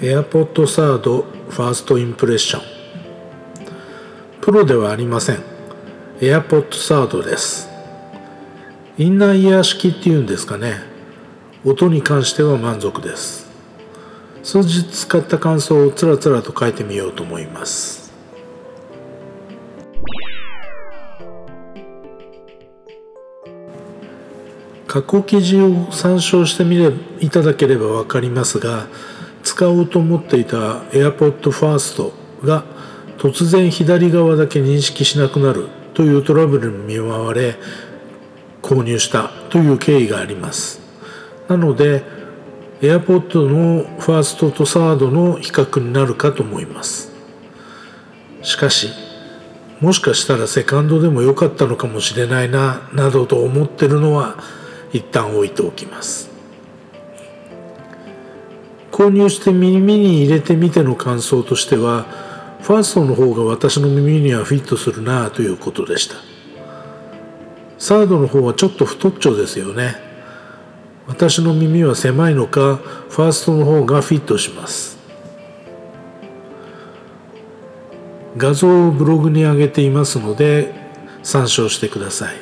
AirPod サードファーストインプレッション。プロではありません。AirPod サードです。インナーイヤー式っていうんですかね。音に関しては満足です。数日使った感想をつらつらと書いてみようと思います。過去記事を参照してみれいただければ分かりますが使おうと思っていた AirPod First が突然左側だけ認識しなくなるというトラブルに見舞われ購入したという経緯があります。なので AirPod のファーストとサードの比較になるかと思います。しかしもしかしたらセカンドでも良かったのかもしれないななどと思ってるのは一旦置いておきます。購入して耳に入れてみての感想としてはファーストの方が私の耳にはフィットするなということでした。サードの方はちょっと太っちょですよね。私の耳は狭いのかファーストの方がフィットします。画像をブログに上げていますので参照してください。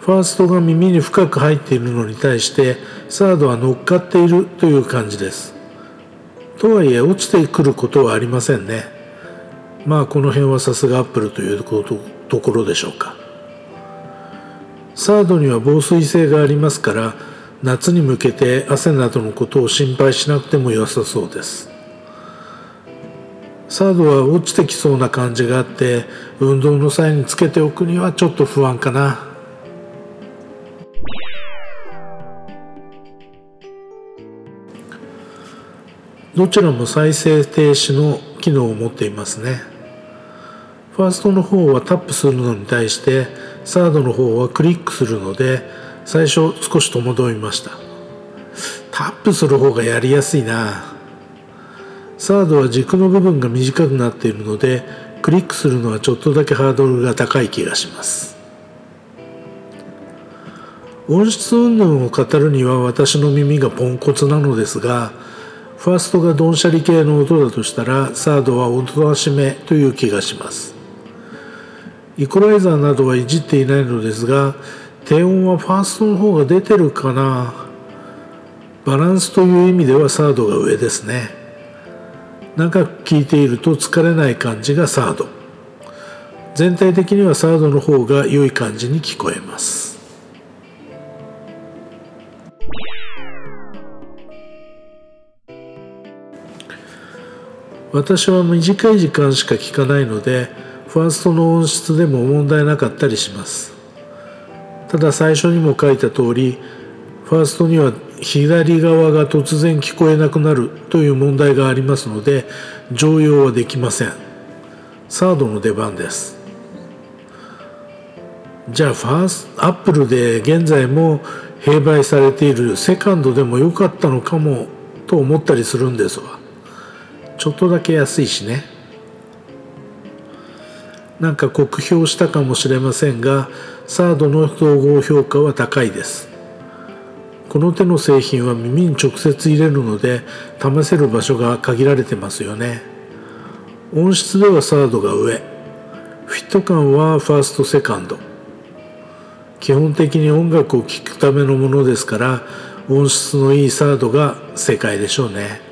ファーストが耳に深く入っているのに対してサードは乗っかっているという感じです。とはいえ落ちてくることはありませんね。まあこの辺はさすがアップルというところでしょうか。サードには防水性がありますから夏に向けて汗などのことを心配しなくても良さそうです。サードは落ちてきそうな感じがあって運動の際につけておくにはちょっと不安かな。どちらも再生停止の機能を持っていますね。ファーストの方はタップするのに対してサードの方はクリックするので最初少し戸惑いました。タップする方がやりやすいな。サードは軸の部分が短くなっているのでクリックするのはちょっとだけハードルが高い気がします。音質云々を語るには私の耳がポンコツなのですがファーストがドンシャリ系の音だとしたらサードはおとなしめという気がします。イコライザーなどはいじっていないのですが低音はファーストの方が出てるかな。バランスという意味ではサードが上ですね。長く聴いていると疲れない感じがサード。全体的にはサードの方が良い感じに聞こえます。私は短い時間しか聞かないのでファーストの音質でも問題なかったりします。ただ最初にも書いた通りファーストには左側が突然聞こえなくなるという問題がありますので常用はできません。サードの出番です。じゃあファースアップルで現在も併売されているセカンドでも良かったのかもと思ったりするんですわちょっとだけ安いしね。なんか酷評したかもしれませんがサードの統合評価は高いです。この手の製品は耳に直接入れるので試せる場所が限られてますよね。音質ではサードが上。フィット感はファーストセカンド。基本的に音楽を聴くためのものですから音質のいいサードが正解でしょうね。